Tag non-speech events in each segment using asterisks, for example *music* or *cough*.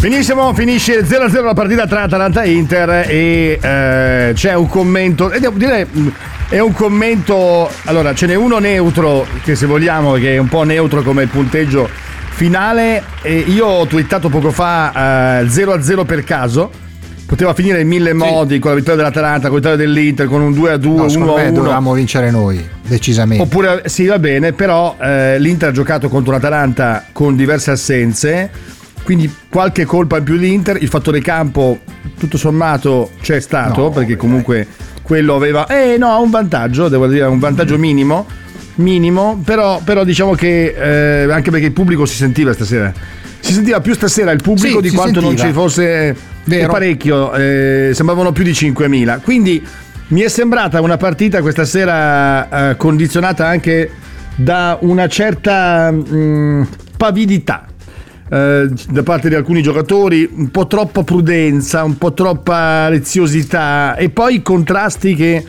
Benissimo, finisce 0-0 la partita tra Atalanta e Inter e eh, c'è un commento, e devo dire, mh, è un commento, allora ce n'è uno neutro, che se vogliamo, che è un po' neutro come il punteggio finale, e io ho twittato poco fa eh, 0-0 per caso, poteva finire in mille modi con la vittoria dell'Atalanta, con la vittoria dell'Inter, con un 2-2, No, secondo me 1-1. dovevamo vincere noi, decisamente. Oppure sì, va bene, però eh, l'Inter ha giocato contro l'Atalanta con diverse assenze, quindi qualche colpa in più l'Inter, il fattore campo tutto sommato c'è stato, No, perché comunque quello aveva eh no, ha un vantaggio, devo dire, un vantaggio minimo, minimo, però, però diciamo che eh, anche perché il pubblico si sentiva stasera. Si sentiva più stasera il pubblico Sì, di quanto non sentiva. ci fosse Vero. e parecchio, eh, sembravano più di 5.000. Quindi mi è sembrata una partita questa sera eh, condizionata anche da una certa mh, pavidità. Eh, da parte di alcuni giocatori, un po' troppa prudenza, un po' troppa leziosità e poi contrasti che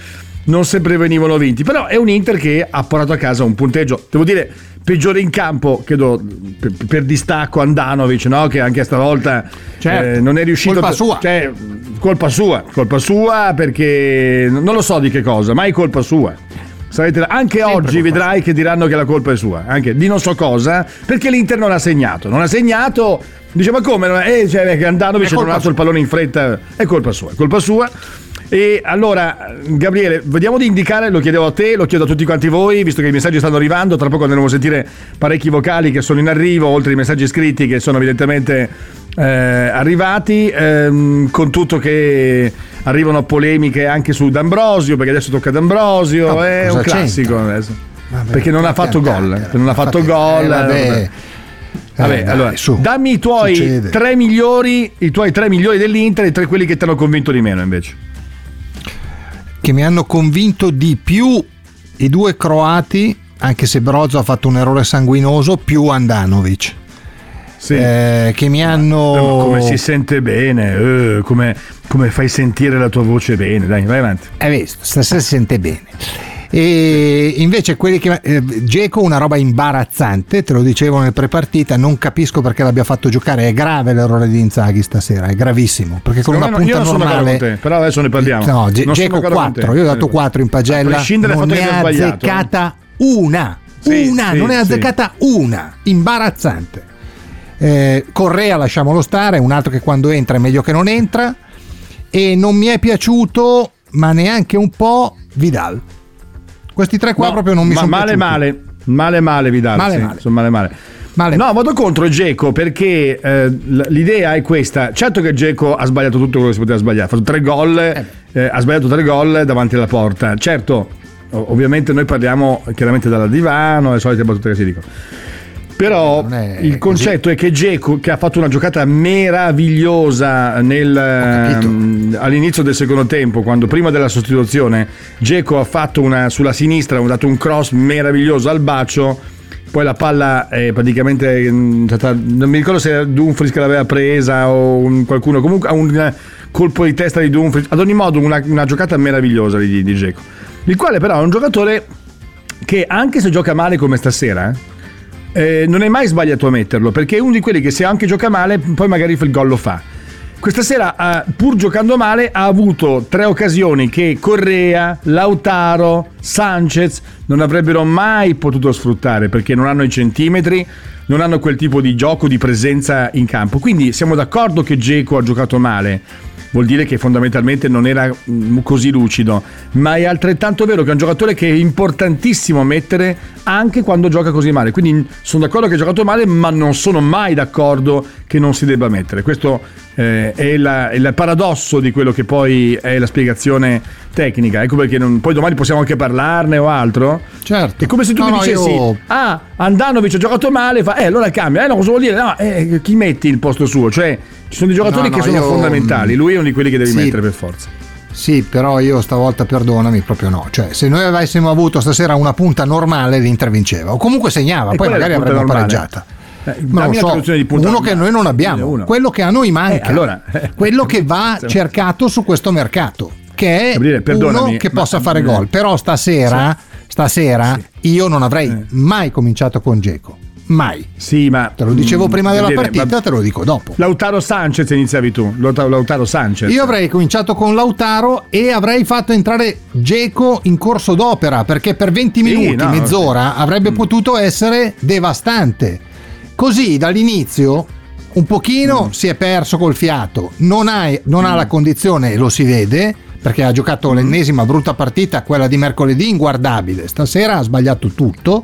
non sempre venivano vinti. Però è un Inter che ha portato a casa un punteggio, devo dire, peggiore in campo, credo per, per distacco Andanovic, no? che anche stavolta Certo. eh, non è riuscito Colpa a- sua. Cioè, colpa sua, colpa sua perché non lo so di che cosa, ma è colpa sua. Sarete- anche oggi colpa vedrai che diranno che la colpa è sua, anche di non so cosa, perché l'Inter non ha segnato. Non ha segnato, dice ma come? Eh, cioè, che Andanovic ha dato il pallone in fretta, è colpa sua, è colpa sua. E allora, Gabriele, vediamo di indicare, lo chiedevo a te, lo chiedo a tutti quanti voi, visto che i messaggi stanno arrivando, tra poco andremo a sentire parecchi vocali che sono in arrivo, oltre ai messaggi scritti che sono evidentemente eh, arrivati, ehm, con tutto che arrivano polemiche anche su D'Ambrosio, perché adesso tocca D'Ambrosio, No, è un classico c'entra? adesso. Vabbè, perché non ha fatto gol, non ha fatto gol. eh, vabbè. vabbè. Vabbè, Eh, dai, allora, su. dammi i tuoi Succede. tre migliori, i tuoi tre migliori dell'Inter e tre quelli che ti hanno convinto di meno invece. che mi hanno convinto di più i due croati, anche se Brozo ha fatto un errore sanguinoso, più Andanovic. Sì. Eh, che mi Eh, hanno. come si sente bene, eh, come, come fai sentire la tua voce bene, dai, vai avanti. Hai visto, stasera si sente bene. E invece quelli che eh, Geco una roba imbarazzante, te lo dicevo nel prepartita, non capisco perché l'abbia fatto giocare, è grave l'errore di Inzaghi stasera, è gravissimo, perché con Secondo una punta non sono d'accordo normale con te, però adesso ne parliamo. No, Ge- Geco d'accordo con te. 4, io ho dato 4 in pagella, non ne ha azzeccata una, Sì, una, sì, non ne ha sì. azzeccata una, imbarazzante. Eh, Correa lasciamolo stare, un altro che quando entra è meglio che non entra e non mi è piaciuto, ma neanche un po' Vidal. Questi tre qua No, proprio non mi ma sono male, piaciuti. male, male, male, Vidal. Male, sì, male. sono male, male. Male, no, vado contro Geco perché eh, l'idea è questa. Certo che Geco ha sbagliato tutto quello che si poteva sbagliare. Ha fatto tre gol, eh, ha sbagliato tre gol davanti alla porta. Certo, ovviamente noi parliamo chiaramente dalla divano, le solite battute che si dicono. Però è il concetto è che Geco, che ha fatto una giocata meravigliosa nel, ehm, all'inizio del secondo tempo, quando prima della sostituzione Geco ha fatto una sulla sinistra, ha dato un cross meraviglioso al bacio. Poi la palla è praticamente mm, stata- non mi ricordo se era Dumfries che l'aveva presa o un- qualcuno, comunque ha un eh, colpo di testa di Dumfries. Ad ogni modo, una, una giocata meravigliosa di, di Geco, il quale però è un giocatore che anche se gioca male come stasera, eh, non è mai sbagliato a metterlo, perché è uno di quelli che se anche gioca male, poi magari il gol lo fa. Questa sera, eh, pur giocando male, ha avuto tre occasioni che Correa, Lautaro, Sanchez non avrebbero mai potuto sfruttare perché non hanno i centimetri, non hanno quel tipo di gioco, di presenza in campo. Quindi siamo d'accordo che Geco ha giocato male. Vuol dire che fondamentalmente non era mm, così lucido, ma è altrettanto vero che è un giocatore che è importantissimo mettere anche quando gioca così male. Quindi sono d'accordo che ha giocato male, ma non sono mai d'accordo che non si debba mettere. Questo eh, è, la- è il paradosso di quello che poi è la spiegazione tecnica. Ecco perché non- poi domani possiamo anche parlarne o altro. Certo. È come se tu No, mi dicessi: io- Ah, Andanovic ha giocato male, fa, eh, allora cambia. Eh, no, cosa vuol dire? No, eh, chi metti il posto suo? Cioè, Ci sono dei giocatori No, che no, sono io- fondamentali, lui è uno di quelli che devi Sì. mettere per forza. Sì, però io stavolta perdonami, proprio no. Cioè, se noi avessimo avuto stasera una punta normale, l'Inter vinceva. O comunque segnava, E poi magari normale? pareggiata. Eh, Ma non so, traduzione di punta uno che normale. noi non abbiamo, Uno. quello che a noi manca, Eh, allora, eh. quello che va *laughs* cercato su questo mercato, che è Gabriele, uno che possa fare eh. gol. Però stasera, stasera io non avrei Eh. mai cominciato con Geco, mai. Sì, ma Te lo dicevo mm, prima della Gabriele, partita, ma- te lo dico dopo. Lautaro Sanchez iniziavi tu, Lautaro, Sanchez. Io avrei cominciato con Lautaro e avrei fatto entrare Geco in corso d'opera perché per 20 Sì, minuti, no, mezz'ora, avrebbe potuto essere devastante. Così dall'inizio un pochino si è perso col fiato, non ha, non ha la condizione, lo si vede, perché ha giocato l'ennesima brutta partita, quella di mercoledì, inguardabile. Stasera ha sbagliato tutto.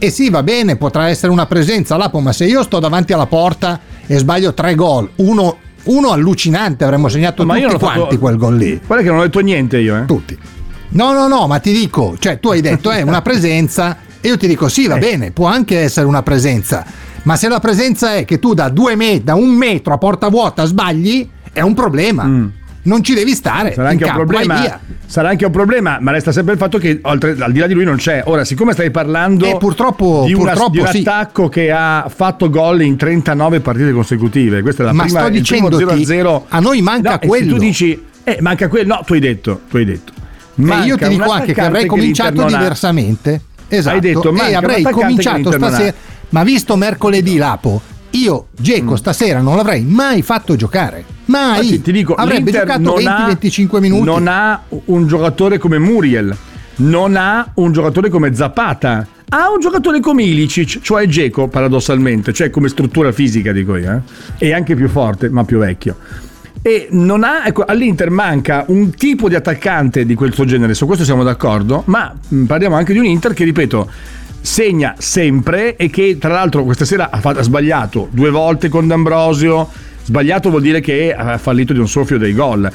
E sì, va bene, potrà essere una presenza Lapo, ma se io sto davanti alla porta e sbaglio tre gol, uno, uno allucinante, avremmo segnato Ma tutti ho fatto- quanti quel gol lì. Guarda che non ho detto niente io, eh. Tutti. No, no, no, ma ti dico, cioè tu hai detto è una presenza e io ti dico sì, va Eh. bene, può anche essere una presenza, ma se la presenza è che tu da due metri, da un metro a porta vuota sbagli, è un problema. Non ci devi stare. Mm. Sarà anche, un campo, problema, sarà anche un problema, ma resta sempre il fatto che oltre, al di là di lui non c'è. Ora, siccome stai parlando Eh, purtroppo- di, una- purtroppo di un sì. attacco che ha fatto gol in 39 partite consecutive, questa è la Ma prima sto dicendoti, 0-0. a noi manca No, e quello. tu dici, eh, manca quello, no, tu hai detto, tu hai detto. E io ti dico anche che avrei cominciato diversamente. Esatto. Hai detto, e avrei cominciato stasera. Ma visto mercoledì Lapo, io Geco stasera non l'avrei mai fatto giocare. Mai. Infatti, ti dico, Avrebbe l'Inter giocato non ha- 20-25 minuti. Non ha un giocatore come Muriel, non ha un giocatore come Zapata. Ha un giocatore come Ilicic, cioè Geco paradossalmente, cioè come struttura fisica dico io, eh? e anche più forte, ma più vecchio. E non ha, ecco, all'Inter manca un tipo di attaccante di quel suo genere, su questo siamo d'accordo, ma mh, parliamo anche di un Inter che, ripeto, segna sempre e che tra l'altro questa sera ha, fatto- ha sbagliato due volte con D'Ambrosio, sbagliato vuol dire che ha fallito di un soffio dei gol.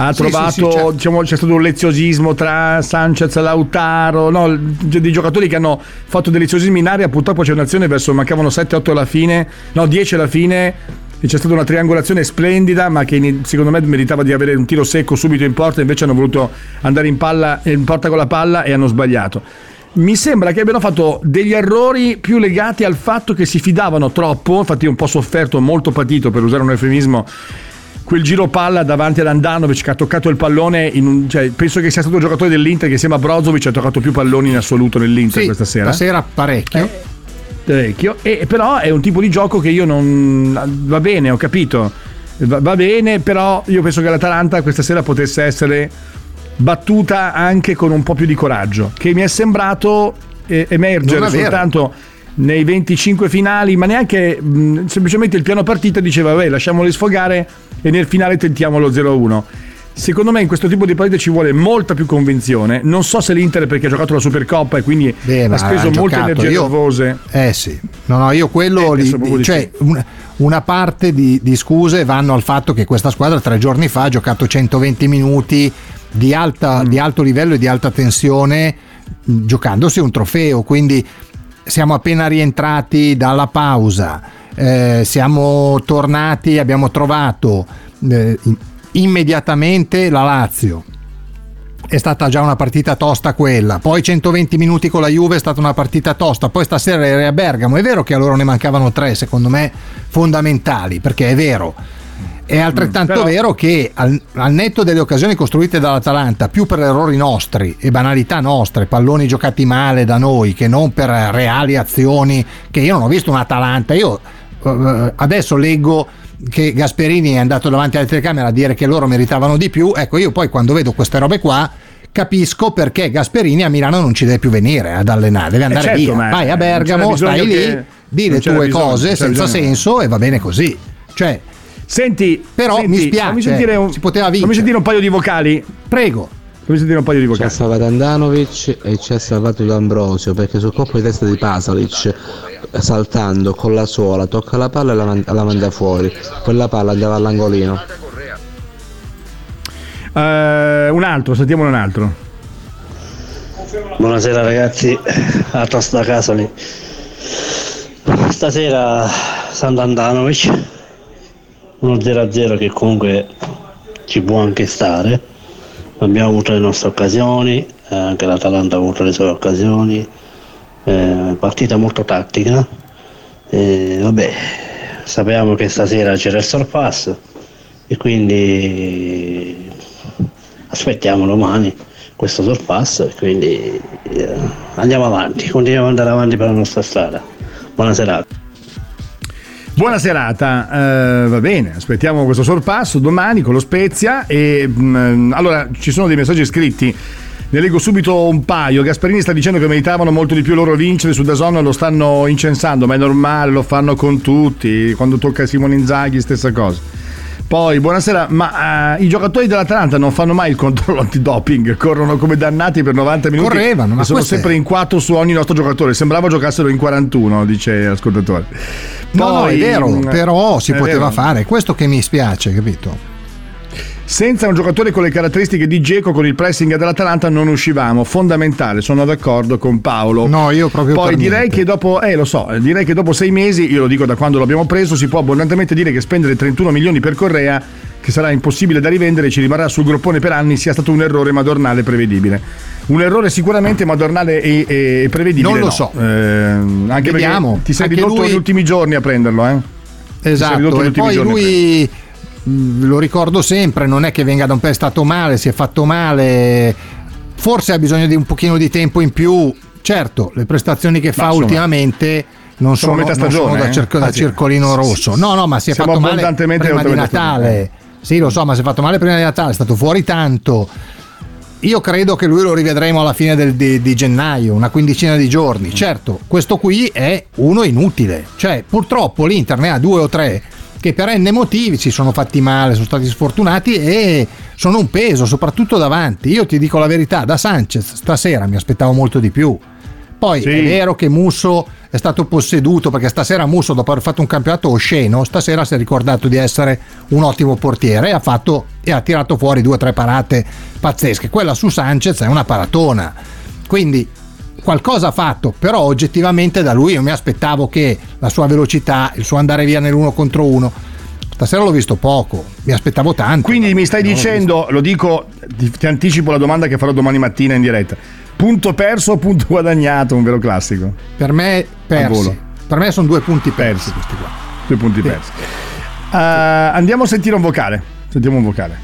Ha trovato, sì, sì, certo. diciamo, c'è stato un leziosismo tra Sanchez e Lautaro, no, dei giocatori che hanno fatto dei leziosismi in aria, purtroppo c'è un'azione verso, mancavano 7-8 alla fine, no 10 alla fine, e c'è stata una triangolazione splendida, ma che secondo me meritava di avere un tiro secco subito in porta, invece hanno voluto andare in, palla, in porta con la palla e hanno sbagliato. Mi sembra che abbiano fatto degli errori più legati al fatto che si fidavano troppo, infatti ho un po' sofferto, molto patito per usare un eufemismo, quel giro palla davanti ad Andanovic che ha toccato il pallone, un- cioè, penso che sia stato il giocatore dell'Inter che insieme a Brozovic ha toccato più palloni in assoluto nell'Inter Sì, questa sera. Stasera parecchio. Eh, parecchio. E, però è un tipo di gioco che io non. Va bene, ho capito. Va, va bene, però io penso che l'Atalanta questa sera potesse essere battuta anche con un po' più di coraggio. Che mi è sembrato eh, emergere soltanto nei 25 finali, ma neanche mh, semplicemente il piano partita diceva, vabbè, lasciamoli sfogare e nel finale tentiamo lo 0-1. Secondo me in questo tipo di partite ci vuole molta più convinzione. Non so se l'Inter perché ha giocato la Supercoppa e quindi Beh, ha speso ha molte giocato. energie Io- nervose. Eh sì, no, no, io quello Eh, li- cioè una, una parte di, di scuse vanno al fatto che questa squadra tre giorni fa ha giocato 120 minuti di, alta- Mm. di alto livello e di alta tensione mh, giocandosi un trofeo, quindi siamo appena rientrati dalla pausa, eh, siamo tornati, abbiamo trovato eh, immediatamente la Lazio. È stata già una partita tosta quella, poi 120 minuti con la Juve è stata una partita tosta, poi stasera eri a Bergamo, è vero che a loro ne mancavano tre, secondo me fondamentali, perché è vero. È altrettanto Mm, però- vero che al, al netto delle occasioni costruite dall'Atalanta, più per errori nostri e banalità nostre, palloni giocati male da noi, che non per reali azioni, che io non ho visto un Atalanta, io eh, adesso leggo che Gasperini è andato davanti alla telecamera a dire che loro meritavano di più, ecco io poi quando vedo queste robe qua capisco perché Gasperini a Milano non ci deve più venire ad allenare, deve andare certo, via, vai a Bergamo, stai lì, di le tue bisogno, cose senza bisogno. senso e va bene così. Cioè, Senti, Però senti, mi spiace, fammi sentire un, si poteva fammi vincere. sentire un paio di vocali. prego. Fammi sentire un paio di C'è vocali. salvato Andanovic e c'è salvato D'Ambrosio perché sul colpo di testa di Pasalic saltando con la suola tocca la palla e la, man- la manda fuori quella palla andava all'angolino Eh, un altro, sentiamo un altro. Buonasera ragazzi, a Tosta Casoli. Stasera Sant'Andanovic uno 0-0 che comunque ci può anche stare. Abbiamo avuto le nostre occasioni, eh, anche l'Atalanta ha avuto le sue occasioni. Eh, partita molto tattica. Eh, vabbè, sapevamo che stasera c'era il sorpasso e quindi aspettiamo domani questo sorpasso e quindi eh, andiamo avanti, continuiamo ad andare avanti per la nostra strada. Buona serata. Buona serata, eh, va bene, aspettiamo questo sorpasso domani con lo Spezia e mh, allora ci sono dei messaggi scritti. Ne leggo subito un paio. Gasparini sta dicendo che meritavano molto di più loro vincere su Dazon lo stanno incensando, ma è normale, lo fanno con tutti. Quando tocca Simone Inzaghi, stessa cosa. Poi, buonasera, ma uh, i giocatori dell'Atalanta non fanno mai il controllo antidoping, corrono come dannati per 90 minuti. Correvano, ma sono sempre è- in 4 su ogni nostro giocatore. Sembrava giocassero in 41, dice l'ascoltatore. No, no, è Poi, vero, mh, però si poteva vero. fare. Questo che mi spiace, capito? Senza un giocatore con le caratteristiche di Geco con il pressing dell'Atalanta non uscivamo. Fondamentale, sono d'accordo con Paolo. No, io proprio Poi per direi che dopo, eh lo so, eh, direi che dopo sei mesi, io lo dico da quando l'abbiamo preso, si può abbondantemente dire che spendere 31 milioni per Correa, che sarà impossibile da rivendere e ci rimarrà sul groppone per anni, sia stato un errore madornale prevedibile. Un errore sicuramente madornale e, e- prevedibile. Non lo no. so. Eh, anche Vediamo. perché ti sei Anche ridotto lui- negli ultimi giorni a prenderlo, eh? Esatto, e poi lui lo ricordo sempre, non è che venga da un è stato male, si è fatto male, forse ha bisogno di un pochino di tempo in più. Certo, le prestazioni che fa insomma, ultimamente non sono, metà non sono stagione, da, eh? circo- da circolino rosso. No, no, ma si è fatto male prima di stagione. Natale. Sì, lo so, ma si è fatto male prima di Natale, è stato fuori tanto. Io credo che lui lo rivedremo alla fine del- di, di gennaio, una quindicina di giorni. Certo, questo qui è uno inutile. Cioè, purtroppo l'Inter ne ha due o tre che per N motivi si sono fatti male, sono stati sfortunati e sono un peso, soprattutto davanti. Io ti dico la verità, da Sanchez stasera mi aspettavo molto di più. Poi Sì. è vero che Musso è stato posseduto perché stasera Musso dopo aver fatto un campionato osceno, stasera si è ricordato di essere un ottimo portiere e ha, fatto, e ha tirato fuori due o tre parate pazzesche. Quella su Sanchez è una paratona. Quindi qualcosa ha fatto, però oggettivamente da lui io mi aspettavo che la sua velocità, il suo andare via nell'uno contro uno, stasera l'ho visto poco, mi aspettavo tanto. Quindi mi stai dicendo, lo dico, ti, ti anticipo la domanda che farò domani mattina in diretta. Punto perso o punto *laughs* guadagnato? Un vero classico. Per me persi. Per me sono due punti persi questi qua. Due punti persi. Eh, andiamo a sentire un vocale. Sentiamo un vocale.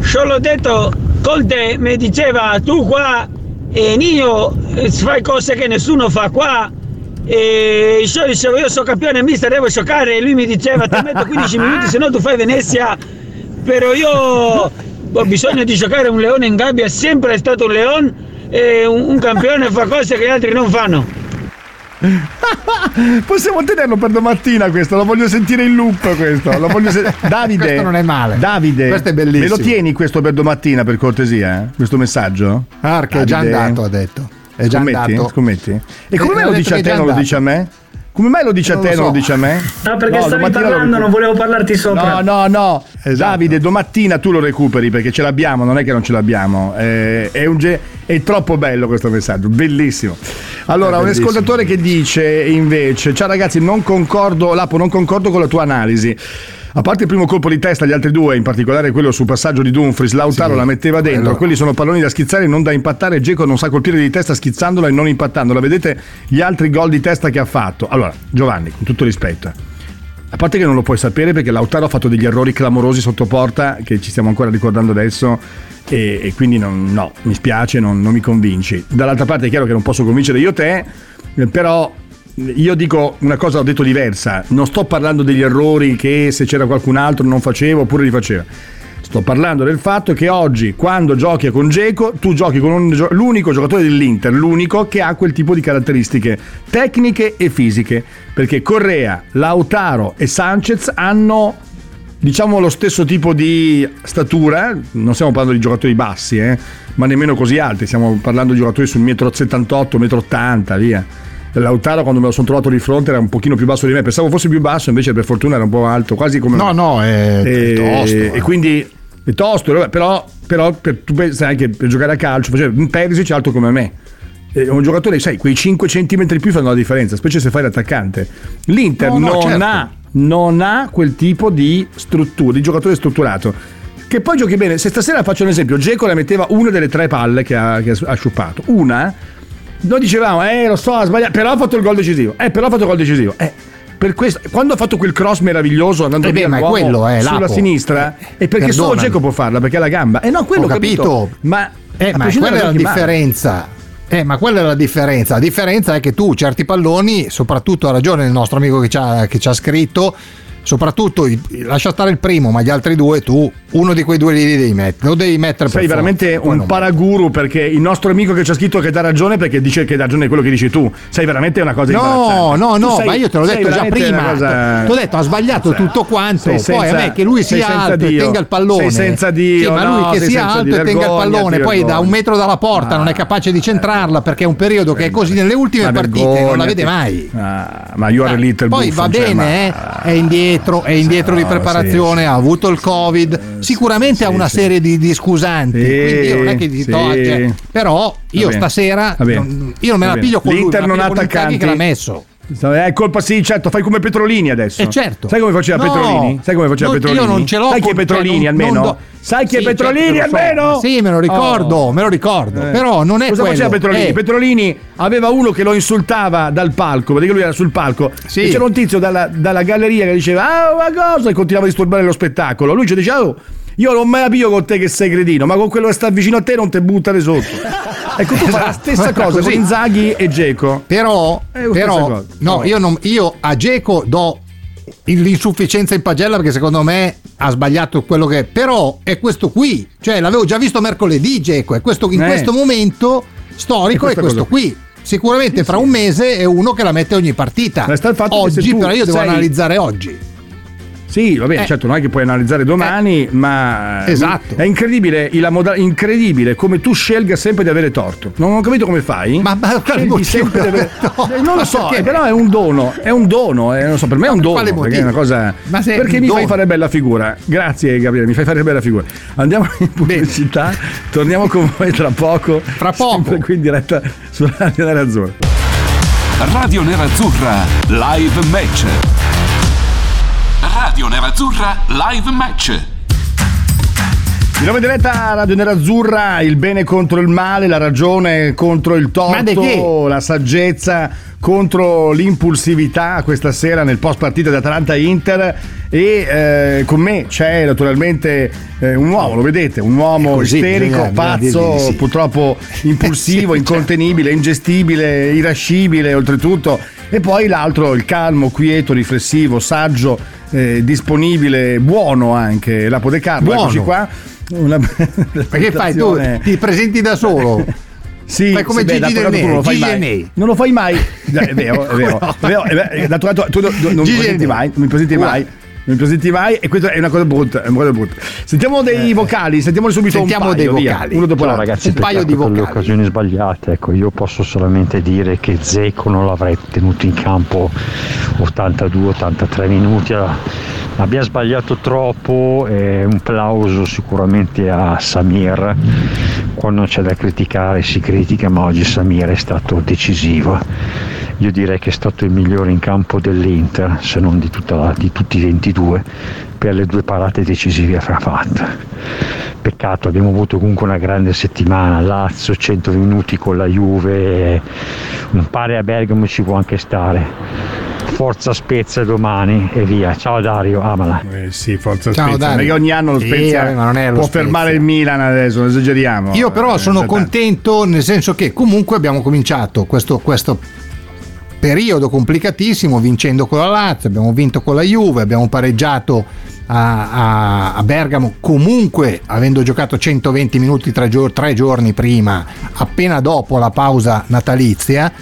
Solo detto, Conte mi diceva tu qua e io eh, fai cose che nessuno fa qua. E io dicevo io sono campione mister devo giocare. E lui mi diceva ti metto 15 *laughs* minuti se no tu fai Venezia. Però io ho bisogno di giocare un leone in gabbia sempre è stato un leone e un, un campione fa cose che gli altri non fanno *laughs* Possiamo tenerlo per domattina questo, lo voglio sentire in loop questo. Lo voglio se- *laughs* Davide. Questo non è male. Davide. Questo è bellissimo. Me lo tieni questo per domattina per cortesia? eh? Questo messaggio? Arca è già andato, ha detto. È già Scommetti? andato. Scommetti? E come Eh, ha lo dice a che te già non lo dice a me? Come mai lo dice a Non te e non lo dice a me? No, perché stavi domattina lo parlando, non volevo parlarti sopra. No, no, no. Esatto. Davide, domattina tu lo recuperi perché ce l'abbiamo, non è che non ce l'abbiamo. Eh, è, un ge- è troppo bello questo messaggio, bellissimo. Allora, È un ascoltatore che dice invece: Ciao ragazzi, non concordo, Lapo, non concordo con la tua analisi. A parte il primo colpo di testa, gli altri due, in particolare quello sul passaggio di Dumfries, Lautaro Sì, la metteva dentro. quello- Quelli sono palloni da schizzare, non da impattare. Geco non sa colpire di testa schizzandola e non impattandola. Vedete gli altri gol di testa che ha fatto. Allora, Giovanni, con tutto rispetto, a parte che non lo puoi sapere perché Lautaro ha fatto degli errori clamorosi sotto porta che ci stiamo ancora ricordando adesso e, e quindi non- no, mi spiace, non, non mi convinci. Dall'altra parte è chiaro che non posso convincere io te, eh, però io dico una cosa, ho detto diversa, non sto parlando degli errori che se c'era qualcun altro non faceva oppure li faceva. Sto parlando del fatto che oggi, quando giochi con Geco, tu giochi con un l'unico giocatore dell'Inter, l'unico che ha quel tipo di caratteristiche tecniche e fisiche. Perché Correa, Lautaro e Sanchez hanno, diciamo, lo stesso tipo di statura. Non stiamo parlando di giocatori bassi, eh, ma nemmeno così alti. Stiamo parlando di giocatori sul 1,78 m, 1,80 m, via. Lautaro quando me lo sono trovato di fronte era un pochino più basso di me, pensavo fosse più basso, invece per fortuna era un po' alto, quasi come No, no, è, e, tosto. eh. e quindi è tosto, però, però per, tu pensi anche per giocare a calcio, faceva un Perisic è alto come me. È un giocatore, sai, quei 5 cm in più fanno la differenza, specie se fai l'attaccante. L'Inter No, no, non certo. ha non ha quel tipo di struttura, di giocatore strutturato. Che poi giochi bene. Se stasera faccio un esempio, Geco la metteva una delle tre palle che ha, che ha sciupato. Una, noi dicevamo, eh, lo so, ha sbagliato, però ha fatto il gol decisivo. Eh, però ha fatto il gol decisivo. Eh, per questo, quando ha fatto quel cross meraviglioso andando Eh beh, via quello, eh, sulla Lapo. sinistra, è perché solo perdonami. Geco può farla, perché ha la gamba. Eh no, quello Ho capito. Ma, Eh, ma quella è la differenza. Eh, ma quella è la differenza. La differenza è che tu certi palloni, soprattutto ha ragione il nostro amico che ci ha, che ci ha scritto, soprattutto i- lascia stare il primo, ma gli altri due tu uno di quei due lì li devi mettere. Lo devi mettere Sei per veramente forza, un paraguru perché il nostro amico che ci ha scritto che dà ragione perché dice che dà ragione quello che dici tu. Sei veramente una cosa No, no, no, sei- ma io te l'ho sei detto già prima. cosa- Ti ho detto, ha sbagliato tutto quanto. Sei Poi senza- a me che lui sei sia alto e Dio. tenga il pallone. Sei senza Dio, Sì, ma lui no, che sei sia alto Dio. e tenga il Vergognati, pallone, poi da vergogna. un metro dalla porta non è capace di centrarla perché è un periodo che è così nelle ultime partite, non la vede mai. Ah, ma you are little Poi va cioè, bene, eh, è indietro, è indietro di preparazione, ha avuto il Covid, sicuramente ha una serie di, di scusanti, quindi non è che gli toglie, però io stasera io non me la piglio con lui, L'Inter la non ha Inzaghi che l'ha attaccanti. messo. È colpa sì, certo, fai come Petrolini adesso. Eh, certo. Sai come faceva No, Petrolini? Sai come faceva non- Petrolini? io non ce l'ho Sai chi è Petrolini non- almeno? non do- Sai chi è Sì, Petrolini certo lo so. almeno? Sì, me lo ricordo, Oh. me lo ricordo. Eh. Però non è Cosa quello. faceva Petrolini? Eh, Petrolini aveva uno che lo insultava dal palco, perché lui era sul palco. Sì. E c'era un tizio dalla, dalla galleria che diceva, ah, ma cosa? E continuava a disturbare lo spettacolo. Lui ci diceva, oh, io non me la piglio con te che sei cretino, ma con quello che sta vicino a te non te buttare sotto. ecco, tu fai la stessa cosa con Inzaghi e Geco. Però, Eh, però no, Oh. io, non- io a Geco do l'insufficienza in pagella perché secondo me ha sbagliato quello che però è questo qui cioè l'avevo già visto mercoledì Geco è questo, in Eh. questo momento storico È è questo cosa qui. sicuramente fra un mese è uno che la mette ogni partita. Oggi però io devo sei- analizzare oggi Sì, va bene, Eh. certo, non è che puoi analizzare domani, ma Esatto. è incredibile, la moda- incredibile come tu scelga sempre di avere torto. Non ho capito come fai. Ma- ma quale Scegli motivo sempre di avere-? Eh, Non lo so, *laughs* Perché? eh, però è un dono, è un dono, eh, non so, per me è un Ma dono, quale perché è una cosa Ma se è perché un mi fai dono. fare bella figura. Grazie Gabriele, mi fai fare bella figura. Andiamo in pubblicità, torniamo con voi tra poco. Tra poco. Sempre qui in diretta sulla Radio Nerazzurra. Radio Nerazzurra Live Match. Radio Nerazzurra Live Match. Di nuovo in diretta Radio Nerazzurra, il bene contro il male, la ragione contro il torto, la saggezza contro l'impulsività questa sera nel post partita di Atalanta-Inter e eh, con me c'è naturalmente eh, un uomo, lo vedete, un uomo così, isterico, bisogna- pazzo, sì. purtroppo *laughs* impulsivo, Sì, incontenibile, ingestibile, irascibile oltretutto e poi l'altro, il calmo, quieto, riflessivo, saggio, eh, disponibile, buono anche, Lapo De Carlo, Buono. eccoci qua. Una *laughs* perché fai tu ti presenti da solo Sì, Fai come beh, Gigi Del non lo fai Gigi mai. Non lo fai mai. *laughs* Eh, È vero, è vero. È vero, è vero. D'altro canto tu non non mi Gigi presenti mai, non mi presenti mai. Mi presenti mai e questa è una cosa brutta, è una cosa brutta. Sentiamo dei vocali, sentiamoli subito Eh. Sentiamo un paio, dei via. vocali. uno dopo Ciao l'altro. ragazzi, Un paio di per le vocali. occasioni sbagliate. Ecco, io posso solamente dire che Zeco non l'avrei tenuto in campo 82-83 minuti. Abbiamo sbagliato troppo. e un plauso sicuramente a Samir. Quando c'è da criticare si critica, ma oggi Samir è stato decisivo. Io direi che è stato il migliore in campo dell'Inter, se non di, tutta la- di tutti i 22, per le due parate decisive che ha fatto. Peccato, abbiamo avuto comunque una grande settimana, Lazio 100 minuti con la Juve, un pare a Bergamo ci può anche stare. Forza Spezia domani e via. Ciao Dario, amala. Eh sì, forza Ciao, Spezia. Dario. Perché ogni anno lo Sì, Spezia ma non è lo può Spezia. fermare il Milan adesso, non esageriamo. Io però Eh, sono tanto. contento nel senso che comunque abbiamo cominciato questo, questo periodo complicatissimo vincendo con la Lazio, abbiamo vinto con la Juve, abbiamo pareggiato a, a- a Bergamo comunque avendo giocato 120 minuti tre, gior- tre giorni prima, appena dopo la pausa natalizia.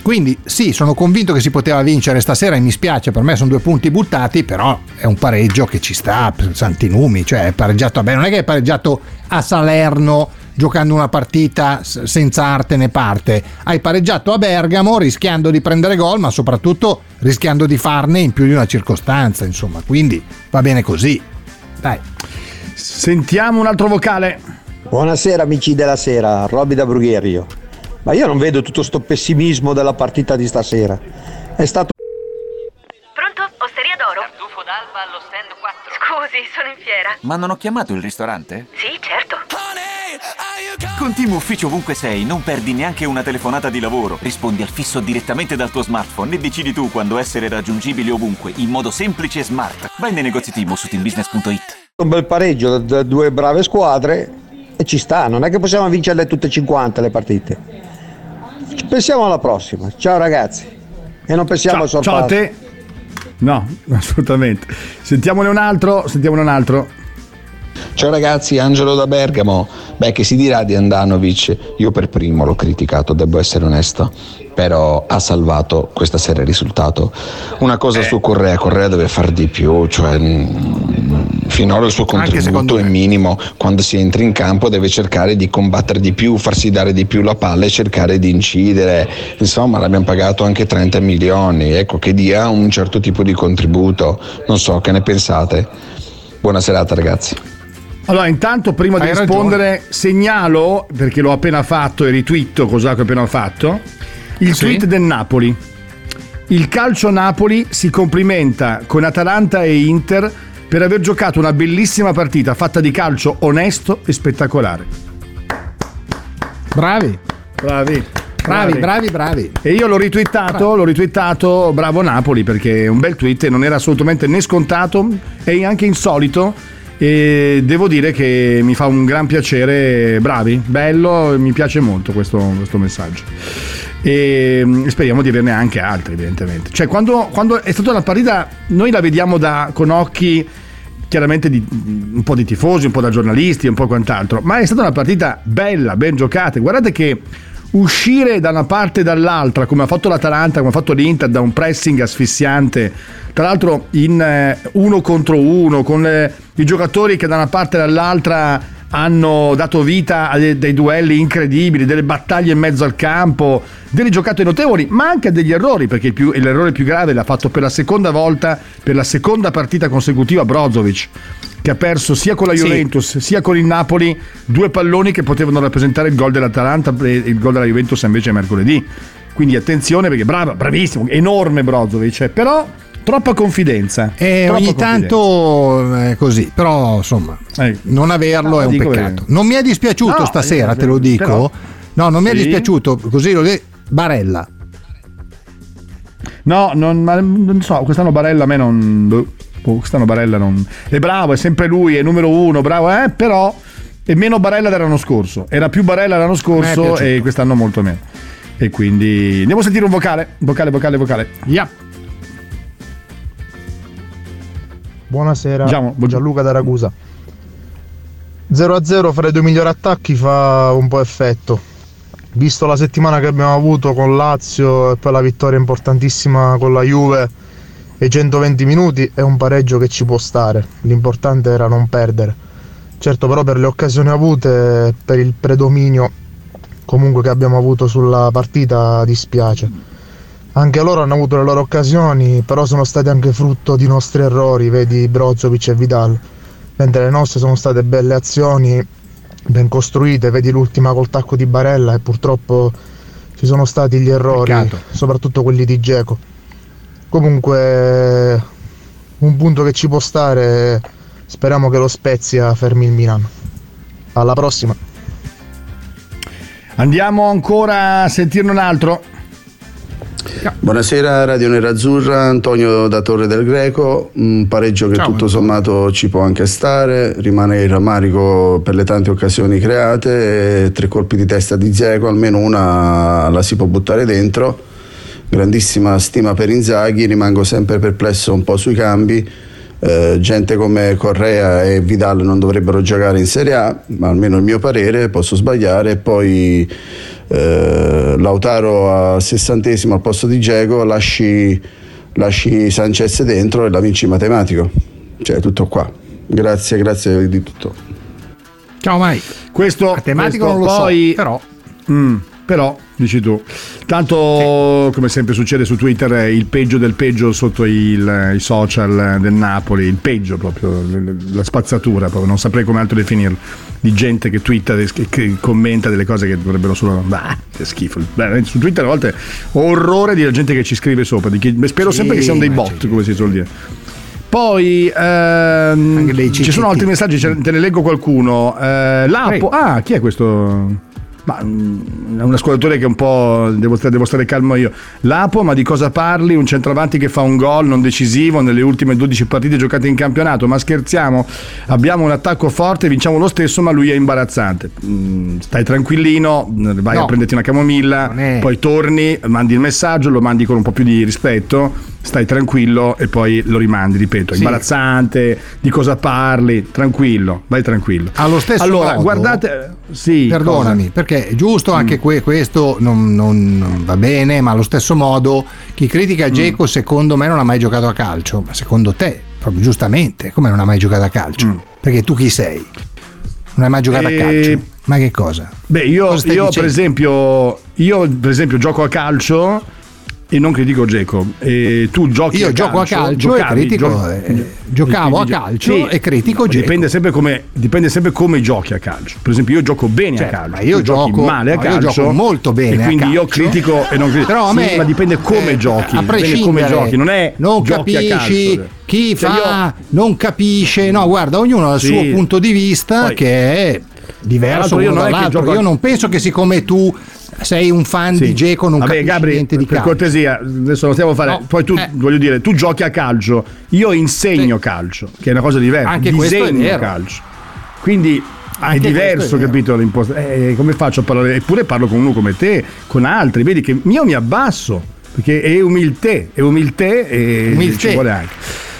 Quindi sì, sono convinto che si poteva vincere stasera e mi spiace, per me sono due punti buttati, però è un pareggio che ci sta, santi numi, cioè è pareggiato bene, non è che è pareggiato a Salerno giocando una partita senza arte né parte, hai pareggiato a Bergamo rischiando di prendere gol, ma soprattutto rischiando di farne in più di una circostanza, insomma, quindi va bene così. Dai. Sentiamo un altro vocale. Buonasera amici della sera, Robby da Brugherio. Ma io non vedo tutto sto pessimismo della partita di stasera. È stato Pronto? Osteria d'oro? stand 4. Scusi, sono in fiera. Ma non ho chiamato il ristorante? Sì, certo. Con Team Ufficio ovunque sei, non perdi neanche una telefonata di lavoro. Rispondi al fisso direttamente dal tuo smartphone e decidi tu quando essere raggiungibile ovunque, in modo semplice e smart. Vai nei negozi Team o su teambusiness.it. Un bel pareggio da, due brave squadre e ci sta, non è che possiamo vincerle tutte e 50 le partite. Pensiamo alla prossima. Ciao ragazzi. E non pensiamo al Ciao, ciao a te. No, *laughs* assolutamente. Sentiamone un altro, sentiamone un altro. Ciao ragazzi, Angelo da Bergamo. Beh, che si dirà di Andanovic? Io per primo l'ho criticato, devo essere onesto, però ha salvato questa sera il risultato. Una cosa su Correa, Correa deve far di più, cioè mm, finora il suo contributo è minimo, quando si entra in campo deve cercare di combattere di più, farsi dare di più la palla e cercare di incidere. Insomma, l'abbiamo pagato anche 30 milioni, ecco che dia un certo tipo di contributo. Non so, che ne pensate? Buona serata ragazzi. Allora, intanto prima di Hai rispondere, segnalo, perché l'ho appena fatto e ritwitto cosa che ho appena fatto, il Sì? tweet del Napoli. Il calcio Napoli si complimenta con Atalanta e Inter per aver giocato una bellissima partita fatta di calcio onesto e spettacolare. Bravi. Bravi. Bravi, bravi, bravi. E io l'ho ritwittato, l'ho ritwittato, bravo Napoli, perché è un bel tweet e non era assolutamente né scontato e anche insolito. E devo dire che mi fa un gran piacere, bravi, bello, mi piace molto questo, questo messaggio. E mm, speriamo di averne anche altri, evidentemente. Cioè, quando, quando è stata una partita, noi la vediamo da, con occhi chiaramente di, un po' di tifosi, un po' da giornalisti, un po' quant'altro, ma è stata una partita bella, ben giocata. Guardate che uscire da una parte e dall'altra, come ha fatto l'Atalanta, come ha fatto l'Inter, da un pressing asfissiante, tra l'altro in eh, uno contro uno, con eh, i giocatori che da una parte e dall'altra hanno dato vita a de- dei duelli incredibili, delle battaglie in mezzo al campo, delle giocate notevoli, ma anche degli errori, perché il più- l'errore più grave l'ha fatto per la seconda volta, per la seconda partita consecutiva Brozovic, che ha perso sia con la Sì. Juventus sia con il Napoli due palloni che potevano rappresentare il gol dell'Atalanta e il gol della Juventus invece mercoledì. Quindi attenzione perché bravo, bravissimo, enorme Brozovic, eh, però troppa confidenza. E troppa ogni confidenza. tanto è così, però insomma, Eh. non averlo No, è un dico peccato. che- Non mi è dispiaciuto No, stasera, eh, te lo dico. però- no, non mi è Sì? dispiaciuto, così lo de- Barella. No, non, ma non so, quest'anno Barella a me non... boh, boh, quest'anno Barella non... È bravo, è sempre lui, è numero uno, bravo, eh, però è meno Barella dell'anno scorso. Era più Barella l'anno è scorso e quest'anno molto meno. E quindi andiamo a sentire un vocale, vocale, vocale, vocale. Yeah. Buonasera, Diciamo, Gianluca da Ragusa. 0-0 fra i due migliori attacchi fa un po' effetto. Visto la settimana che abbiamo avuto con Lazio e poi la vittoria importantissima con la Juve e i 120 minuti, è un pareggio che ci può stare. L'importante era non perdere. Certo però per le occasioni avute, per il predominio comunque che abbiamo avuto sulla partita dispiace. Anche loro hanno avuto le loro occasioni, però sono state anche frutto di nostri errori, vedi Brozovic e Vidal. Mentre le nostre sono state belle azioni, ben costruite, vedi l'ultima col tacco di Barella e purtroppo ci sono stati gli errori, Peccato. soprattutto quelli di Geco. Comunque un punto che ci può stare, speriamo che lo Spezia fermi il Milan. Alla prossima. Andiamo ancora a sentirne un altro. Buonasera Radio Nerazzurra, Antonio da Torre del Greco, un pareggio che Ciao, tutto sommato ci può anche stare, rimane il rammarico per le tante occasioni create, tre colpi di testa di Zeco, almeno una la si può buttare dentro, grandissima stima per Inzaghi, rimango sempre perplesso un po' sui cambi, Eh, gente come Correa e Vidal non dovrebbero giocare in Serie A, ma almeno il mio parere, posso sbagliare, poi eh, Lautaro al sessantesimo al posto di Diego lasci, lasci Sanchez dentro e la vinci matematico. Cioè tutto qua. Grazie, grazie di tutto. Ciao Mike. Questo, Matematico questo non lo so, poi, però. Mm, però, dici tu. Tanto, come sempre succede su Twitter, è il peggio del peggio sotto il- i social del Napoli, il peggio proprio, la spazzatura, proprio, non saprei come altro definirlo, di gente che twitta, che, commenta delle cose che dovrebbero solo... Bah, che schifo. Beh, su Twitter a volte ho orrore di gente che ci scrive sopra, di chi- spero Sì, sempre che siano dei bot, come si suol dire. Poi ehm, ci sono altri messaggi, te ne leggo qualcuno. Eh, Lapo, ah, chi è questo? Ma mm, è un ascoltatore che un po' devo, stare- devo stare calmo io. Lapo, ma di cosa parli? Un centravanti che fa un gol non decisivo nelle ultime 12 partite giocate in campionato? Ma scherziamo? Abbiamo un attacco forte, vinciamo lo stesso, ma lui è imbarazzante. Mm, Stai tranquillino, vai No. a prenderti una camomilla, poi torni, mandi il messaggio, lo mandi con un po' più di rispetto, stai tranquillo e poi lo rimandi, ripeto, Sì. imbarazzante, di cosa parli, tranquillo, vai tranquillo. Allo stesso allora, modo- guardate, sì, Perdonami, cosa? perché è giusto anche que- questo non, non- non va bene, ma allo stesso modo chi critica Geco secondo me non ha mai giocato a calcio, ma secondo te, proprio giustamente, come non ha mai giocato a calcio? Perché tu chi sei? Non hai mai giocato Eh, a calcio? Ma che cosa? Beh, io, Cosa io per esempio, io per esempio gioco a calcio e non critico Geco. E tu giochi Io a gioco a calcio, calcio e giocavi, critico, gio- eh, giocavo a calcio Sì, e critico no, Dzeko. dipende sempre, come, dipende sempre come giochi a calcio. Per esempio, io gioco bene Certo, a calcio. ma io giochi gioco- male a no, io calcio. gioco molto bene E quindi io calcio. critico e non critico. Però a Sì, me ma dipende come eh, giochi. a Dipende come prescindere, giochi. Non è non giochi capisci calcio. chi Cioè, fa, non capisce. No, guarda, ognuno ha il Sì. suo punto di vista Poi- che è diverso io non Io non penso che siccome tu sei un fan di Geco non Vabbè, Gabri, niente di per calcio. cortesia, adesso lo stiamo a fare. No, Poi tu, eh. voglio dire, tu giochi a calcio, io insegno calcio, che è una cosa diversa. Anche è Disegno calcio. Quindi Anche è diverso, è capito? l'impost- eh, come faccio a parlare? Eppure parlo con uno come te, con altri, vedi che io mi abbasso, perché è umiltà, è umiltà e Umiltà. ci vuole anche.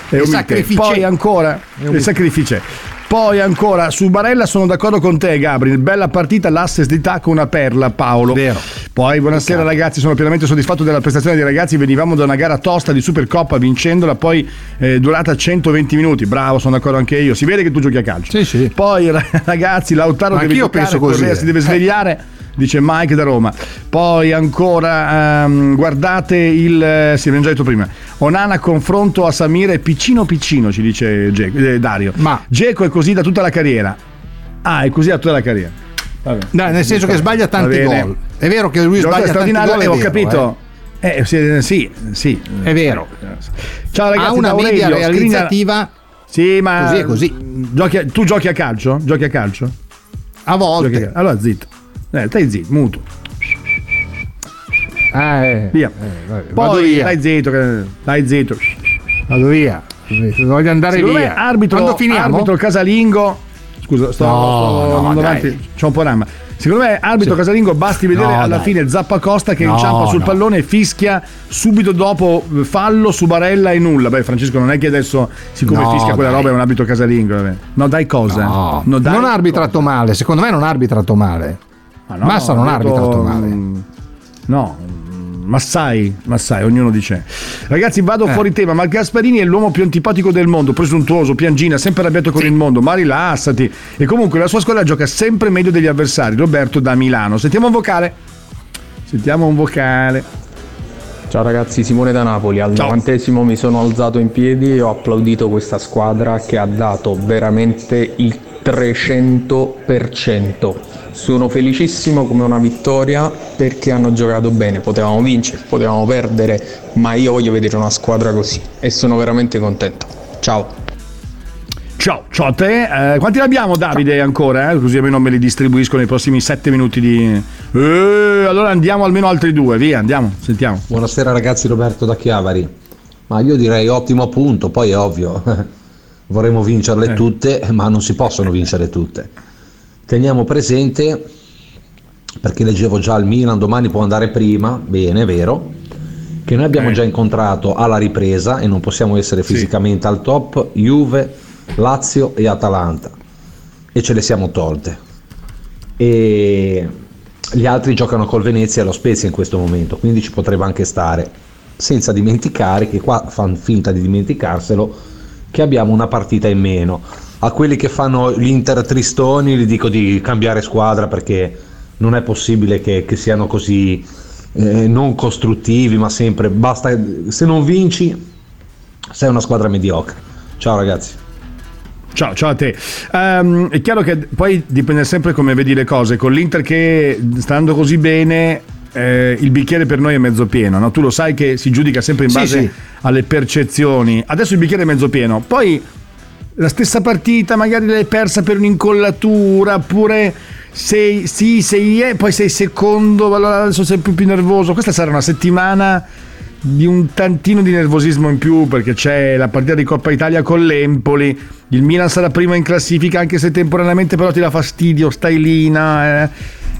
È E umiltà. Poi ancora, umiltà. e sacrificio. Poi ancora su Barella sono d'accordo con te Gabri, bella partita, l'assist di tacco una perla Paolo. Vero. Poi buonasera ragazzi, sono pienamente soddisfatto della prestazione dei ragazzi, venivamo da una gara tosta di Supercoppa vincendola, poi eh, durata 120 minuti, bravo, sono d'accordo anche io, si vede che tu giochi a calcio. Sì, sì. Poi ra- ragazzi, Lautaro Ma deve giocare, penso così, Correa eh. si deve svegliare, dice Mike da Roma. Poi ancora ehm, guardate il eh, sì, abbiamo già detto prima. Onana confronto a Samir è piccino piccino, ci dice Ge- eh, Dario. Ma- Geco è così da tutta la carriera. Ah, è così da tutta la carriera. Vabbè. No, nel senso che sbaglia tanti gol. È vero che lui sbaglia tanti straordinario, gol, è eh, ho vero, capito. Eh, sì, sì, sì. eh. È vero. Ciao ragazzi, ha una media Aurelio, realizzativa Sì, ma Così è così. Giochi a- tu giochi a calcio? Giochi a calcio? a a volte. calcio. Allora zitto. Eh, stai zitto, muto. Ah, eh, Via. vado Poi via. stai zitto, stai zitto. Vado via. Voglio andare Secondo via. me arbitro, Quando finiamo? arbitro casalingo. Scusa, sto, No, sto no, andando dai. avanti. C'ho un po' d'anima. Secondo me arbitro Sì. casalingo basti vedere No, alla dai. fine Zappacosta che No, inciampa sul no. pallone e fischia subito dopo eh, fallo su Barella e nulla. Beh, Francesco, non è che adesso, siccome fischia quella dai. roba, è un arbitro casalingo. vabbè. No, dai cosa? No, dai non ha arbitrato male, secondo me non ha arbitrato male. Ma Massa non ha arbitrato male. No, ma sai, ma sai, ognuno dice. Ragazzi, vado Eh. fuori tema, ma Gasparini è l'uomo più antipatico del mondo, presuntuoso, piangina, sempre arrabbiato con il mondo, ma rilassati. E comunque la sua squadra gioca sempre meglio degli avversari. Roberto da Milano. Sentiamo un vocale. Sentiamo un vocale. Ciao ragazzi, Simone da Napoli. Al Ciao. novantesimo mi sono alzato in piedi e ho applaudito questa squadra che ha dato veramente il 300%. Sono felicissimo come una vittoria perché hanno giocato bene. Potevamo vincere, potevamo perdere, ma io voglio vedere una squadra così e sono veramente contento. Ciao. Ciao, ciao a te. Eh, quanti ne abbiamo, Davide, ancora? eh? Così almeno me li distribuisco nei prossimi sette minuti di. Eh, allora andiamo almeno altri due, via, andiamo, sentiamo. Buonasera ragazzi, Roberto da Chiavari. Ma io direi ottimo punto, poi è ovvio, *laughs* vorremmo vincerle Eh. tutte, ma non si possono vincere tutte. Teniamo presente, perché leggevo già il Milan, domani può andare prima, bene, vero, che noi abbiamo Eh. già incontrato alla ripresa e non possiamo essere Sì. fisicamente al top, Juve, Lazio e Atalanta. E ce le siamo tolte. E gli altri giocano col Venezia e lo Spezia in questo momento, quindi ci potrebbe anche stare. Senza dimenticare che qua fanno finta di dimenticarselo che abbiamo una partita in meno. A quelli che fanno gli Inter tristoni gli dico di cambiare squadra perché non è possibile che, che siano così eh, non costruttivi, ma sempre basta se non vinci sei una squadra mediocre. Ciao ragazzi. Ciao, ciao a te. Ehm, è chiaro che poi dipende sempre come vedi le cose. Con l'Inter che sta andando così bene, eh, il bicchiere per noi è mezzo pieno. no? Tu lo sai che si giudica sempre in Sì, base sì. alle percezioni. Adesso il bicchiere è mezzo pieno, poi la stessa partita magari l'hai persa per un'incollatura, oppure sei, sì, sei, eh, poi sei secondo, allora adesso sei più, più nervoso. Questa sarà una settimana di un tantino di nervosismo in più perché c'è la partita di Coppa Italia con l'Empoli. Il Milan sarà prima in classifica anche se temporaneamente però ti dà fastidio, stai lì. no, eh.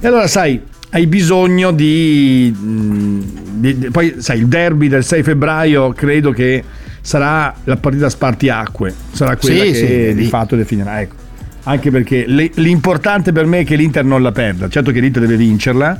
E allora sai, hai bisogno di, mm, di- di- Poi sai, il derby del 6 febbraio credo che sarà la partita spartiacque, sarà quella Sì, che sì, di lì. fatto definirà. Ecco. Anche perché le- l'importante per me è che l'Inter non la perda. Certo che l'Inter deve vincerla,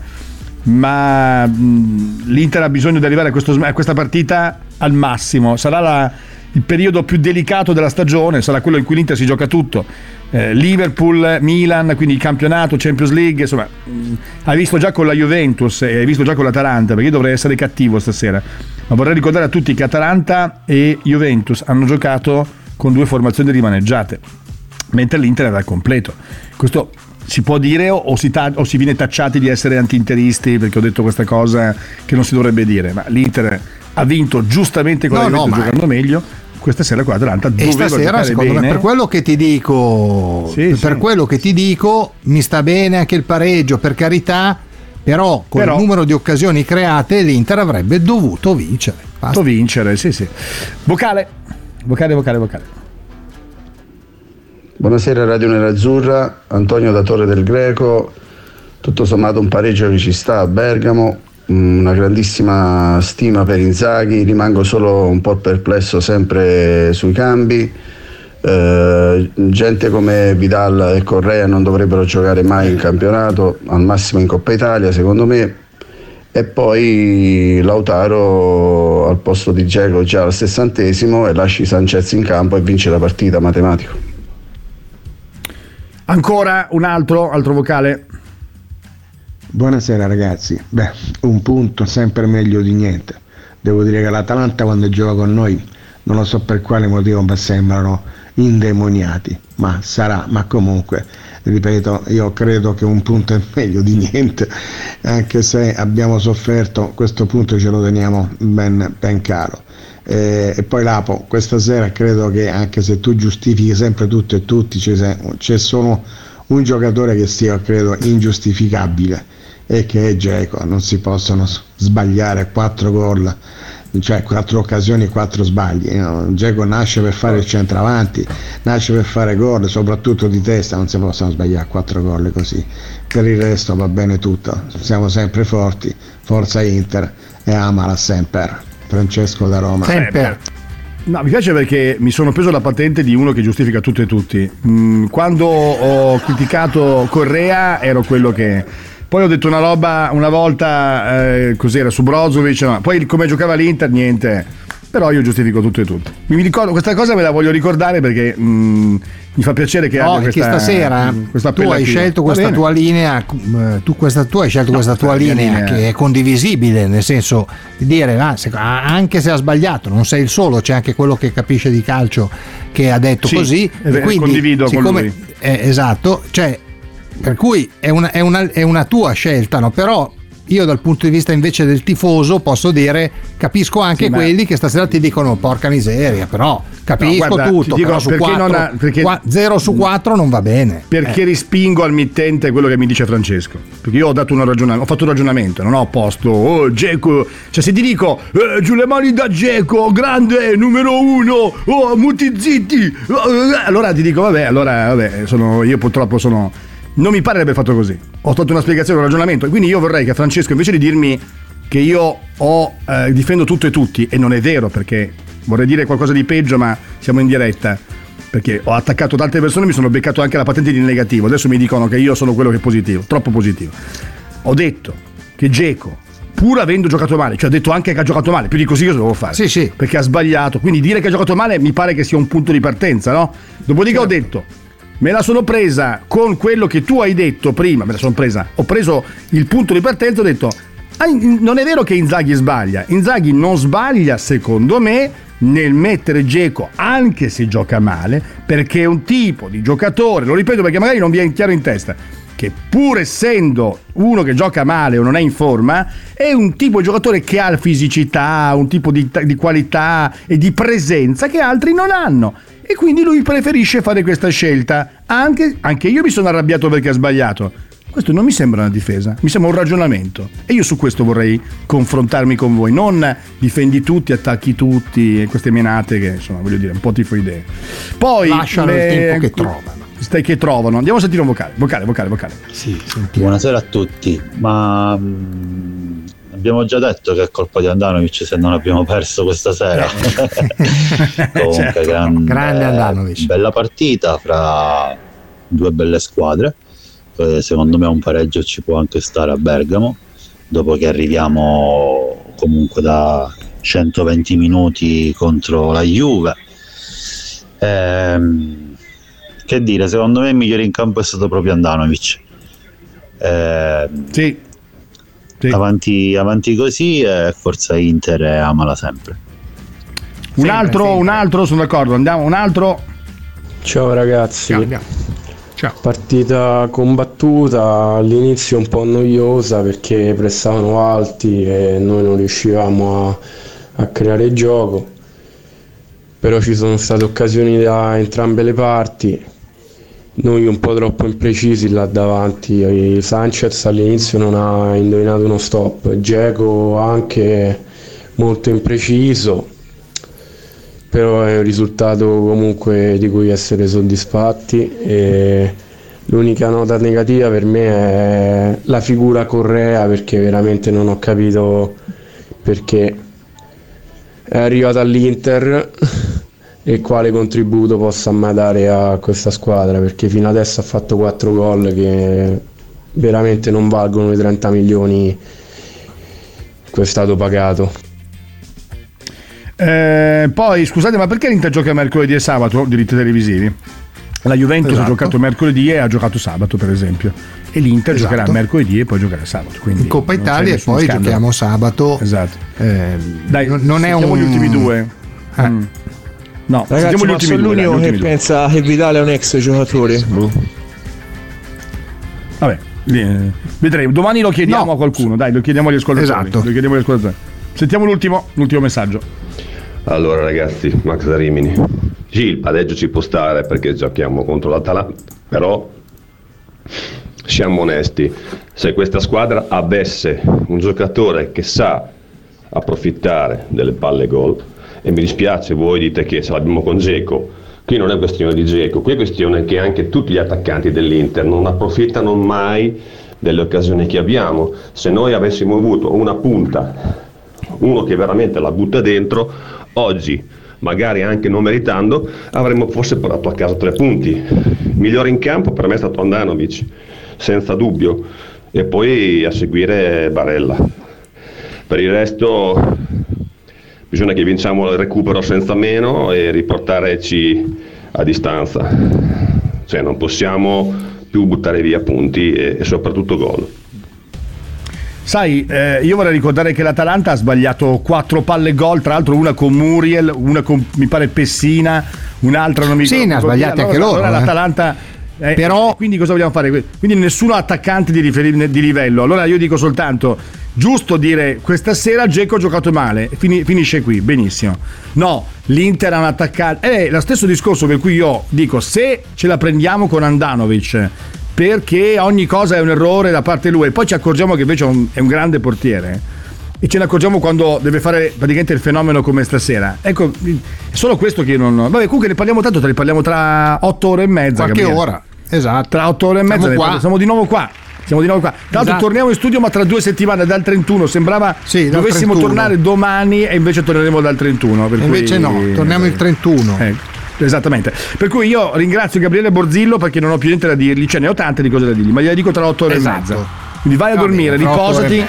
ma l'Inter ha bisogno di arrivare a, questo- a questa partita al massimo. Sarà la- il periodo più delicato della stagione, sarà quello in cui l'Inter si gioca tutto. Eh, Liverpool, Milan, quindi il campionato, Champions League, insomma, mh, hai visto già con la Juventus e hai visto già con l'Atalanta, perché io dovrei essere cattivo stasera. Ma vorrei ricordare a tutti che Atalanta e Juventus hanno giocato con due formazioni rimaneggiate, mentre l'Inter era al completo. Questo si può dire o, o si, ta- o si viene tacciati di essere anti-interisti perché ho detto questa cosa che non si dovrebbe dire, ma l'Inter ha vinto giustamente con No, la no, Juventus giocando meglio. Questa sera con l'Atalanta E doveva stasera, giocare secondo bene. me, per quello che ti dico, Sì, per sì. quello che ti dico, mi sta bene anche il pareggio, per carità. Però con Però- il numero di occasioni create l'Inter avrebbe dovuto vincere. Basta. Dovuto vincere, sì, sì. Vocale, vocale, vocale, vocale. Buonasera Radio Nerazzurra, Antonio da Torre del Greco, tutto sommato un pareggio che ci sta a Bergamo, mm, una grandissima stima per Inzaghi, rimango solo un po' perplesso sempre sui cambi, Eh, gente come Vidal e Correa non dovrebbero giocare mai in campionato, al massimo in Coppa Italia secondo me, e poi Lautaro al posto di Dzeko già al sessantesimo e lasci Sanchez in campo e vince la partita matematico. Ancora un altro, altro vocale. Buonasera ragazzi, beh, un punto sempre meglio di niente. Devo dire che l'Atalanta quando gioca con noi, non lo so per quale motivo, ma sembrano indemoniati, ma sarà, ma comunque, ripeto, io credo che un punto è meglio di niente, anche se abbiamo sofferto, questo punto ce lo teniamo ben, ben caro. Eh, e poi Lapo, questa sera credo che anche se tu giustifichi sempre tutto e tutti, c'è, c'è solo un giocatore che sia, credo, ingiustificabile e che è Geco, non si possono sbagliare quattro gol, cioè quattro occasioni e quattro sbagli. no? Nasce per fare il centravanti, nasce per fare gol, soprattutto di testa, non si possono sbagliare quattro gol così. Per il resto va bene tutto, siamo sempre forti, forza Inter e amala sempre. Francesco da Roma. Sempre. No, mi piace perché mi sono preso la patente di uno che giustifica tutto e tutti. Mm, quando ho criticato Correa ero quello che... Poi ho detto una roba una volta, eh, cos'era, su Brozovic, no. poi come giocava l'Inter, niente. Però io giustifico tutto e tutti. Mi ricordo, questa cosa me la voglio ricordare perché mm, mi fa piacere che No, abbia questa, stasera mm, questo tu hai scelto questa tua linea, eh, tu, questa, tu hai scelto No, questa tua linea, linea- che è condivisibile, nel senso di dire ah, se- ah, anche se ha sbagliato, non sei il solo, c'è anche quello che capisce di calcio che ha detto Sì, così. è vero, condivido con siccome- lui. eh, esatto, cioè, per cui è una, è una- è una tua scelta, no? però io dal punto di vista invece del tifoso posso dire capisco anche Sì, ma- quelli che stasera ti dicono porca miseria però capisco No, guarda, tutto dico, però su perché 4 non ha- perché- 0 su 4 non va bene Perché Eh. rispingo al mittente quello che mi dice Francesco. Perché io ho dato ragionamento, ho fatto un ragionamento, non ho posto, oh Geco. Cioè se ti dico, eh, giù le mani da Geco, grande, numero uno, oh muti zitti. oh, eh, allora ti dico, vabbè, allora, vabbè, sono, io purtroppo sono... Non mi pare di aver fatto così. Ho fatto una spiegazione, un ragionamento. E quindi io vorrei che Francesco, invece di dirmi che io ho, eh, difendo tutto e tutti, e non è vero perché vorrei dire qualcosa di peggio, ma siamo in diretta perché ho attaccato tante persone e mi sono beccato anche la patente di negativo. Adesso mi dicono che io sono quello che è positivo, troppo positivo. Ho detto che Geco, pur avendo giocato male, cioè ho detto anche che ha giocato male, più di così cosa devo fare? Sì, sì. Perché ha sbagliato. Quindi dire che ha giocato male mi pare che sia un punto di partenza, no? Dopodiché ho detto. Me la sono presa con quello che tu hai detto prima, me la sono presa, ho preso il punto di partenza e ho detto "Ah, non è vero che Inzaghi sbaglia, Inzaghi non sbaglia secondo me nel mettere Geco anche se gioca male, perché è un tipo di giocatore, lo ripeto perché magari non vi è chiaro in testa, che pur essendo uno che gioca male o non è in forma, è un tipo di giocatore che ha fisicità, un tipo di, di qualità e di presenza che altri non hanno. E quindi lui preferisce fare questa scelta. Anche, anche io mi sono arrabbiato perché ha sbagliato. Questo non mi sembra una difesa, mi sembra un ragionamento. E io su questo vorrei confrontarmi con voi. Non difendi tutti, attacchi tutti e queste menate che, insomma, voglio dire, un po' tifoidee. Poi Lasciano il tempo che trovano. Stai che trovano. Andiamo a sentire un vocale. Vocale, vocale, vocale. Sì, Buonasera a tutti, ma mm, abbiamo già detto che è colpa di Andanovic se non abbiamo perso questa sera. *laughs* Comunque, Certo. grande, Grande Andanovic. bella partita fra due belle squadre. Eh, secondo me un pareggio ci può anche stare a Bergamo, dopo che arriviamo comunque da 120 minuti contro la Juve. Ehm, che dire, secondo me il migliore in campo è stato proprio Andanovic. Ehm, sì. Avanti, avanti così e forza Inter e amala sempre. Un altro, un altro, sono d'accordo. Andiamo, un altro. Ciao ragazzi. Partita combattuta, all'inizio un po' noiosa perché prestavano alti e noi non riuscivamo a, a creare gioco. Però ci sono state occasioni da entrambe le parti. Noi un po' troppo imprecisi là davanti. Sanchez all'inizio non ha indovinato uno stop. Geco anche molto impreciso però è un risultato comunque di cui essere soddisfatti e l'unica nota negativa per me è la figura Correa perché veramente non ho capito perché è arrivato all'Inter e quale contributo possa mai dare a questa squadra perché fino adesso ha fatto 4 gol che veramente non valgono i 30 milioni che è stato pagato Eh, poi scusate, ma perché l'Inter gioca mercoledì e sabato? Diritti televisivi. La Juventus Esatto. ha giocato mercoledì e ha giocato sabato, per esempio. E l'Inter Esatto. giocherà mercoledì e poi giocherà sabato. Quindi in Coppa Italia e poi scandalo. giochiamo sabato. Esatto. Eh, Dai, non- non è un gli ultimi due. Eh. Mm. No, Ragazzi, ultimi sono due. dai, l'unico che ultimi due. pensa che Vidale è un ex giocatore. Boh. Vabbè, eh, vedremo. Domani lo chiediamo a qualcuno. Dai, lo chiediamo agli ascoltatori. Esatto. Lo chiediamo agli ascoltatori. Sentiamo l'ultimo, l'ultimo messaggio. Allora ragazzi, Max da Rimini. Sì, il pareggio ci può stare perché giochiamo contro l'Atalanta, però siamo onesti, se questa squadra avesse un giocatore che sa approfittare delle palle gol, e mi dispiace, voi dite che ce l'abbiamo con Geco, qui non è questione di Geco, qui è questione che anche tutti gli attaccanti dell'Inter non approfittano mai delle occasioni che abbiamo. Se noi avessimo avuto una punta uno che veramente la butta dentro, oggi, magari anche non meritando, avremmo forse portato a casa tre punti. Migliore in campo per me è stato Andanovic, senza dubbio, e poi a seguire Barella. Per il resto bisogna che vinciamo il recupero senza meno e riportarci a distanza. Cioè non possiamo più buttare via punti e, e soprattutto gol. Sai, eh, io vorrei ricordare che l'Atalanta ha sbagliato quattro palle gol, tra l'altro una con Muriel, una con mi pare Pessina, un'altra non mi Sì, ne ha sbagliate anche loro, Allora eh. l'Atalanta eh, Però quindi cosa vogliamo fare? Quindi nessuno attaccante di, riferi- di livello. Allora io dico soltanto giusto dire questa sera Geco ha giocato male, fini- finisce qui, benissimo. No, l'Inter ha un attaccante. È lo stesso discorso per cui io dico se ce la prendiamo con Andanovic perché ogni cosa è un errore da parte lui e poi ci accorgiamo che invece è un, è un grande portiere e ce ne accorgiamo quando deve fare praticamente il fenomeno come stasera. Ecco, è solo questo che io non. Vabbè, comunque ne parliamo tanto, te ne parliamo tra otto ore e mezza. Qualche Gabriele. ora, esatto. Tra otto ore e mezza Siamo siamo di nuovo qua. Siamo di nuovo qua. Tra l'altro Esatto. torniamo in studio ma tra due settimane dal 31 sembrava dal dovessimo 31. tornare domani e invece torneremo dal 31. per E invece cui- no, torniamo il 31. Eh, esattamente. Per cui io ringrazio Gabriele Borzillo perché non ho più niente da dirgli, ce ne ho tante di cose da dirgli, ma gliele dico tra otto ore Esatto. e mezza. Quindi vai a Va dormire, bene, riposati.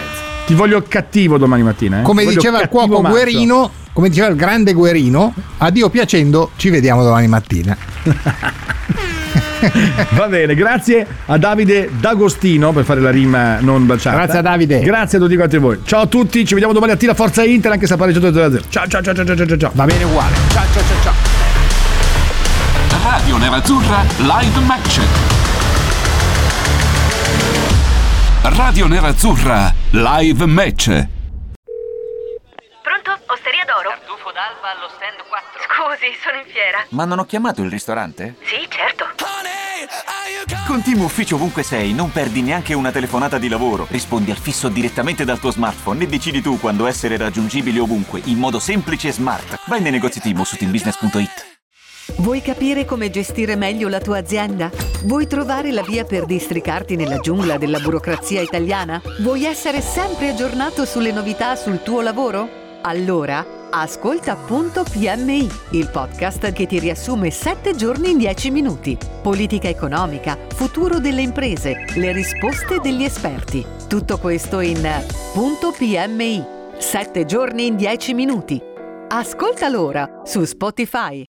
Ti voglio cattivo domani mattina. eh. Come diceva il cuoco mazzo. Guerino, come diceva il grande Guerino, addio piacendo, ci vediamo domani mattina. *laughs* *laughs* Va bene, grazie a Davide D'Agostino per fare la rima non baciata. Grazie a Davide. Grazie a tutti quanti voi. Ciao a tutti, ci vediamo domani mattina. Forza Inter, anche se ha pareggiato 0 Ciao ciao ciao ciao ciao ciao, ciao. Va bene uguale. Ciao ciao ciao ciao. Radio Nerazzurra Live Match. Radio Nerazzurra Live Match. Pronto? Osteria d'oro? Tartufo d'alba allo stand 4. Scusi, sono in fiera. Ma non ho chiamato il ristorante? Sì, certo. Con Team Ufficio ovunque sei, non perdi neanche una telefonata di lavoro. Rispondi al fisso direttamente dal tuo smartphone e decidi tu quando essere raggiungibile ovunque, in modo semplice e smart. Vai nei negozi Team o su teambusiness.it. Vuoi capire come gestire meglio la tua azienda? Vuoi trovare la via per districarti nella giungla della burocrazia italiana? Vuoi essere sempre aggiornato sulle novità sul tuo lavoro? Allora, ascolta Punto PMI, il podcast che ti riassume 7 giorni in 10 minuti. Politica economica, futuro delle imprese, le risposte degli esperti. Tutto questo in Punto PMI, 7 giorni in 10 minuti. Ascolta l'ora su Spotify.